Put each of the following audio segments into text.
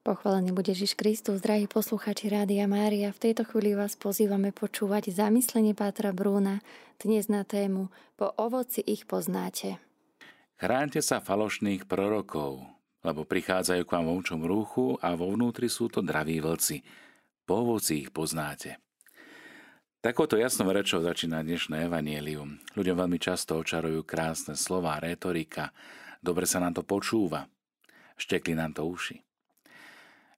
Pochválený bude Ježiš Kristus, drahí posluchači Rádia Mária. V tejto chvíli vás pozývame počúvať zamyslenie Pátra Brúna dnes na tému Po ovoci ich poznáte. Chránte sa falošných prorokov, lebo prichádzajú k vám vo vnúčom rúchu a vo vnútri sú to draví vlci. Po ovoci ich poznáte. Takouto jasnou rečou začína dnešné evanielium. Ľuďom veľmi často očarujú krásne slova, retorika. Dobre sa nám to počúva. Štekli nám to uši.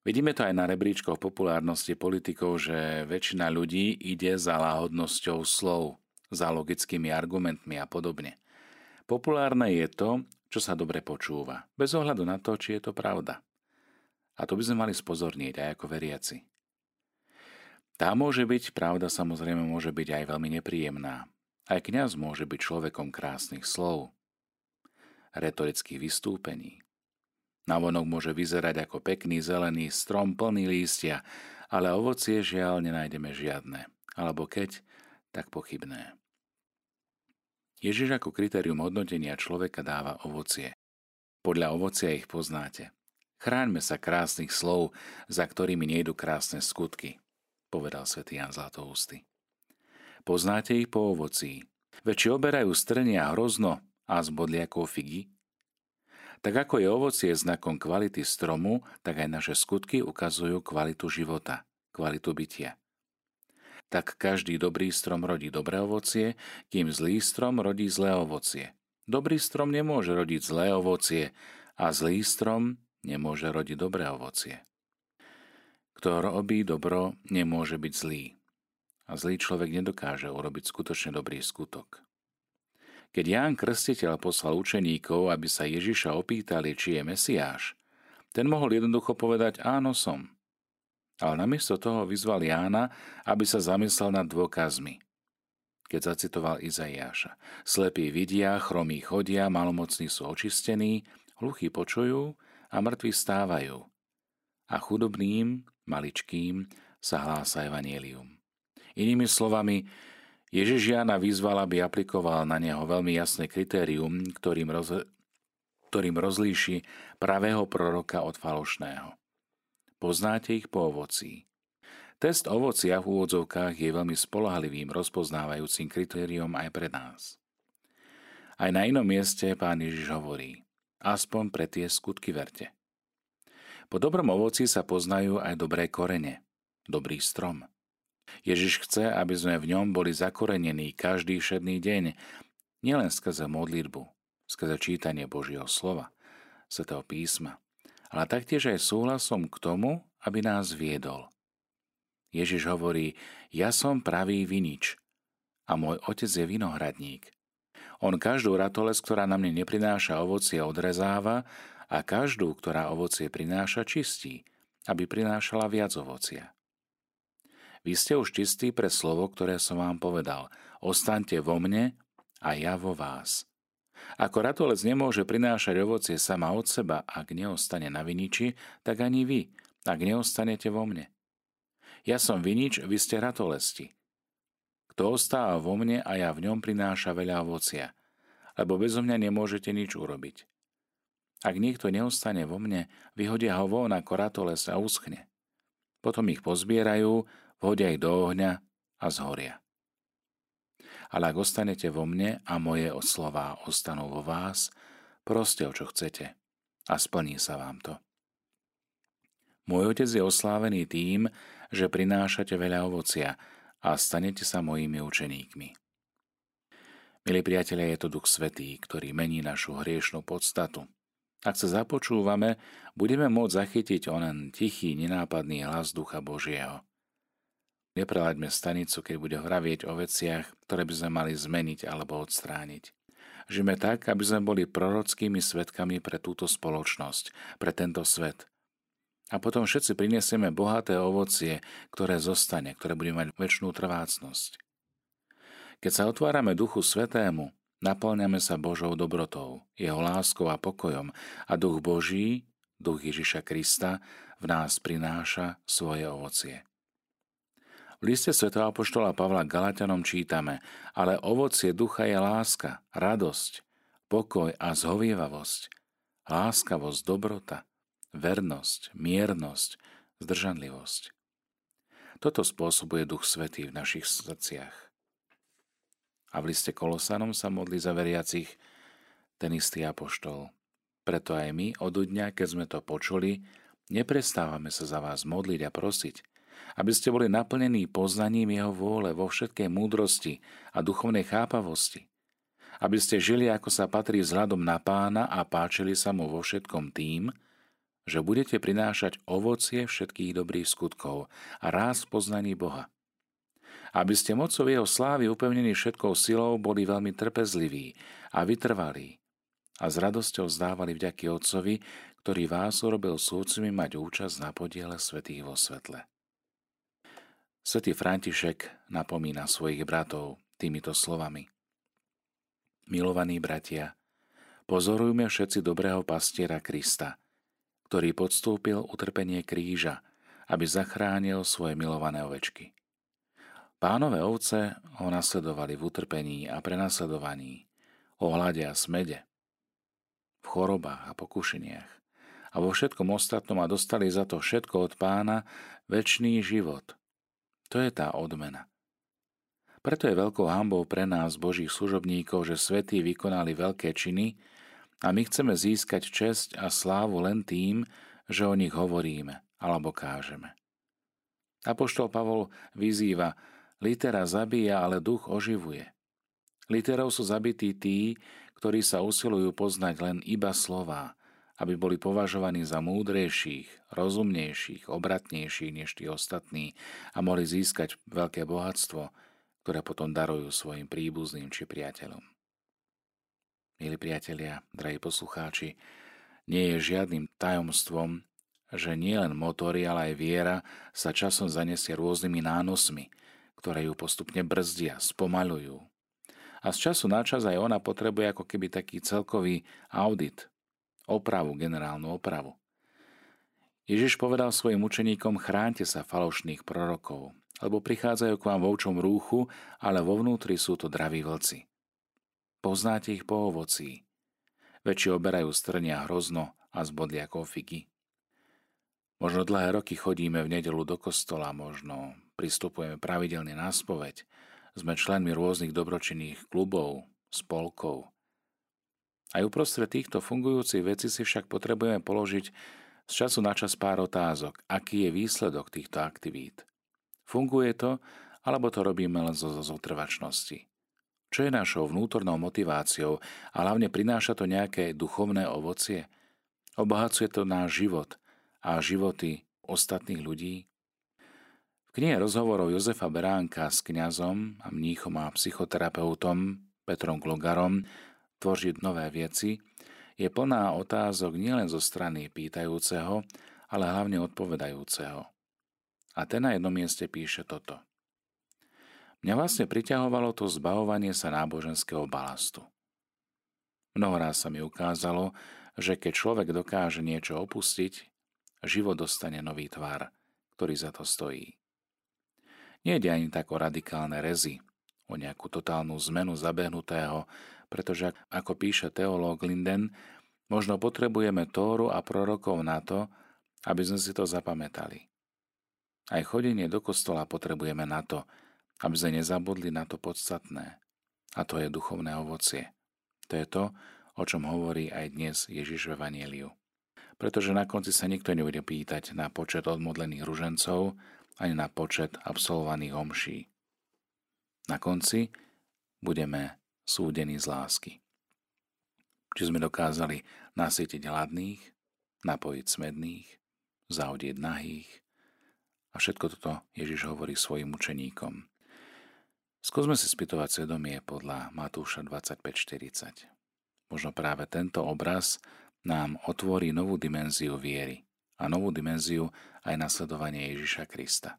Vidíme to aj na rebríčkoch populárnosti politikov, že väčšina ľudí ide za láhodnosťou slov, za logickými argumentmi a podobne. Populárne je to, čo sa dobre počúva, bez ohľadu na to, či je to pravda. A to by sme mali spozornieť aj ako veriaci. Tá môže byť, pravda samozrejme môže byť aj veľmi nepríjemná. Aj kňaz môže byť človekom krásnych slov, retorických vystúpení, Navonok môže vyzerať ako pekný zelený strom plný lístia, ale ovocie žiaľ nenájdeme žiadne, alebo keď, tak pochybné. Ježiš ako kritérium hodnotenia človeka dáva ovocie. Podľa ovocia ich poznáte. Chráňme sa krásnych slov, za ktorými nejdu krásne skutky, povedal svätý Jan Zlatoústy. Poznáte ich po ovocí. Veď či oberajú strnia hrozno a z bodliakov figy, tak ako je ovocie znakom kvality stromu, tak aj naše skutky ukazujú kvalitu života, kvalitu bytia. Tak každý dobrý strom rodí dobré ovocie, kým zlý strom rodí zlé ovocie. Dobrý strom nemôže rodiť zlé ovocie a zlý strom nemôže rodiť dobré ovocie. Kto robí dobro, nemôže byť zlý. A zlý človek nedokáže urobiť skutočne dobrý skutok. Keď Ján Krstiteľ poslal učeníkov, aby sa Ježiša opýtali, či je Mesiáš, ten mohol jednoducho povedať áno som. Ale namiesto toho vyzval Jána, aby sa zamyslel nad dôkazmi. Keď zacitoval Izaiáša. Slepí vidia, chromí chodia, malomocní sú očistení, hluchí počujú a mŕtvi stávajú. A chudobným, maličkým sa hlása evanielium. Inými slovami, Ježiš Jána vyzval, aby aplikoval na neho veľmi jasné kritérium, ktorým, roz, ktorým rozlíši pravého proroka od falošného. Poznáte ich po ovocí. Test ovocia v úvodzovkách je veľmi spolahlivým rozpoznávajúcim kritériom aj pre nás. Aj na inom mieste pán Ježiš hovorí, aspoň pre tie skutky verte. Po dobrom ovoci sa poznajú aj dobré korene, dobrý strom – Ježiš chce, aby sme v ňom boli zakorenení každý všedný deň, nielen skrze modlitbu, skrze čítanie Božieho slova, svetého písma, ale taktiež aj súhlasom k tomu, aby nás viedol. Ježiš hovorí, ja som pravý vinič a môj otec je vinohradník. On každú ratoles, ktorá na mne neprináša ovocie, odrezáva a každú, ktorá ovocie prináša, čistí, aby prinášala viac ovocia. Vy ste už čistí pre slovo, ktoré som vám povedal. Ostaňte vo mne a ja vo vás. Ako ratolec nemôže prinášať ovocie sama od seba, ak neostane na viniči, tak ani vy, ak neostanete vo mne. Ja som vinič, vy ste ratolesti. Kto ostáva vo mne a ja v ňom prináša veľa ovocia, lebo bezo mňa nemôžete nič urobiť. Ak niekto neostane vo mne, vyhodia ho von ako ratoles a uschne. Potom ich pozbierajú, hodia ich do ohňa a zhoria. Ale ak ostanete vo mne a moje oslová ostanú vo vás, proste o čo chcete a splní sa vám to. Môj otec je oslávený tým, že prinášate veľa ovocia a stanete sa mojimi učeníkmi. Milí priatelia, je to Duch Svetý, ktorý mení našu hriešnú podstatu. Ak sa započúvame, budeme môcť zachytiť onen tichý, nenápadný hlas Ducha Božieho – Neprelaďme stanicu, keď bude hravieť o veciach, ktoré by sme mali zmeniť alebo odstrániť. Žijeme tak, aby sme boli prorockými svetkami pre túto spoločnosť, pre tento svet. A potom všetci prinesieme bohaté ovocie, ktoré zostane, ktoré bude mať väčšnú trvácnosť. Keď sa otvárame Duchu Svetému, naplňame sa Božou dobrotou, Jeho láskou a pokojom a Duch Boží, Duch Ježiša Krista, v nás prináša svoje ovocie. V liste Sv. Apoštola Pavla Galatianom čítame, ale ovocie ducha je láska, radosť, pokoj a zhovievavosť, láskavosť, dobrota, vernosť, miernosť, zdržanlivosť. Toto spôsobuje Duch Svetý v našich srdciach. A v liste Kolosanom sa modli za veriacich ten istý apoštol. Preto aj my od dňa, keď sme to počuli, neprestávame sa za vás modliť a prosiť, aby ste boli naplnení poznaním Jeho vôle vo všetkej múdrosti a duchovnej chápavosti, aby ste žili, ako sa patrí vzhľadom na pána a páčili sa mu vo všetkom tým, že budete prinášať ovocie všetkých dobrých skutkov a ráz poznaní Boha. Aby ste mocou jeho slávy upevnení všetkou silou boli veľmi trpezliví a vytrvalí a s radosťou zdávali vďaky Otcovi, ktorý vás urobil súcimi mať účasť na podiele svetých vo svetle. Svetý František napomína svojich bratov týmito slovami. Milovaní bratia, pozorujme všetci dobrého pastiera Krista – ktorý podstúpil utrpenie kríža, aby zachránil svoje milované ovečky. Pánové ovce ho nasledovali v utrpení a prenasledovaní, o hlade a smede, v chorobách a pokušeniach a vo všetkom ostatnom a dostali za to všetko od pána väčší život. To je tá odmena. Preto je veľkou hambou pre nás, Božích služobníkov, že svetí vykonali veľké činy, a my chceme získať česť a slávu len tým, že o nich hovoríme alebo kážeme. Apoštol Pavol vyzýva, litera zabíja, ale duch oživuje. Literou sú zabití tí, ktorí sa usilujú poznať len iba slová, aby boli považovaní za múdrejších, rozumnejších, obratnejších než tí ostatní a mohli získať veľké bohatstvo, ktoré potom darujú svojim príbuzným či priateľom. Milí priatelia, drahí poslucháči, nie je žiadnym tajomstvom, že nielen motory, ale aj viera sa časom zanesie rôznymi nánosmi, ktoré ju postupne brzdia, spomalujú. A z času na čas aj ona potrebuje ako keby taký celkový audit, opravu, generálnu opravu. Ježiš povedal svojim učeníkom, chránte sa falošných prorokov, lebo prichádzajú k vám vo rúchu, ale vo vnútri sú to draví vlci. Poznáte ich po ovocí. Väčší oberajú strnia hrozno a zbodli ako figy. Možno dlhé roky chodíme v nedelu do kostola, možno pristupujeme pravidelne na spoveď, sme členmi rôznych dobročinných klubov, spolkov. Aj uprostred týchto fungujúcich vecí si však potrebujeme položiť z času na čas pár otázok, aký je výsledok týchto aktivít. Funguje to, alebo to robíme len zo zotrvačnosti? Čo je našou vnútornou motiváciou a hlavne prináša to nejaké duchovné ovocie? Obohacuje to náš život a životy ostatných ľudí? V knihe rozhovorov Jozefa Beránka s kňazom a mníchom a psychoterapeutom Petrom Glogarom Tvoržiť nové vieci je plná otázok nielen zo strany pýtajúceho, ale hlavne odpovedajúceho. A ten na jednom mieste píše toto – Mňa vlastne priťahovalo to zbavovanie sa náboženského balastu. Mnohoraz sa mi ukázalo, že keď človek dokáže niečo opustiť, život dostane nový tvar, ktorý za to stojí. Nejde ani tak o radikálne rezy, o nejakú totálnu zmenu zabehnutého, pretože, ako píše teológ Linden, možno potrebujeme Tóru a prorokov na to, aby sme si to zapamätali. Aj chodenie do kostola potrebujeme na to, aby sme nezabudli na to podstatné, a to je duchovné ovocie. To je to, o čom hovorí aj dnes Ježiš v Evangeliu. Pretože na konci sa nikto nebude pýtať na počet odmodlených ružencov ani na počet absolvovaných homší. Na konci budeme súdení z lásky. Či sme dokázali nasytiť hladných, napojiť smedných, zahodieť nahých. A všetko toto Ježiš hovorí svojim učeníkom. Skúsme si spýtovať svedomie podľa Matúša 25.40. Možno práve tento obraz nám otvorí novú dimenziu viery a novú dimenziu aj nasledovanie Ježiša Krista.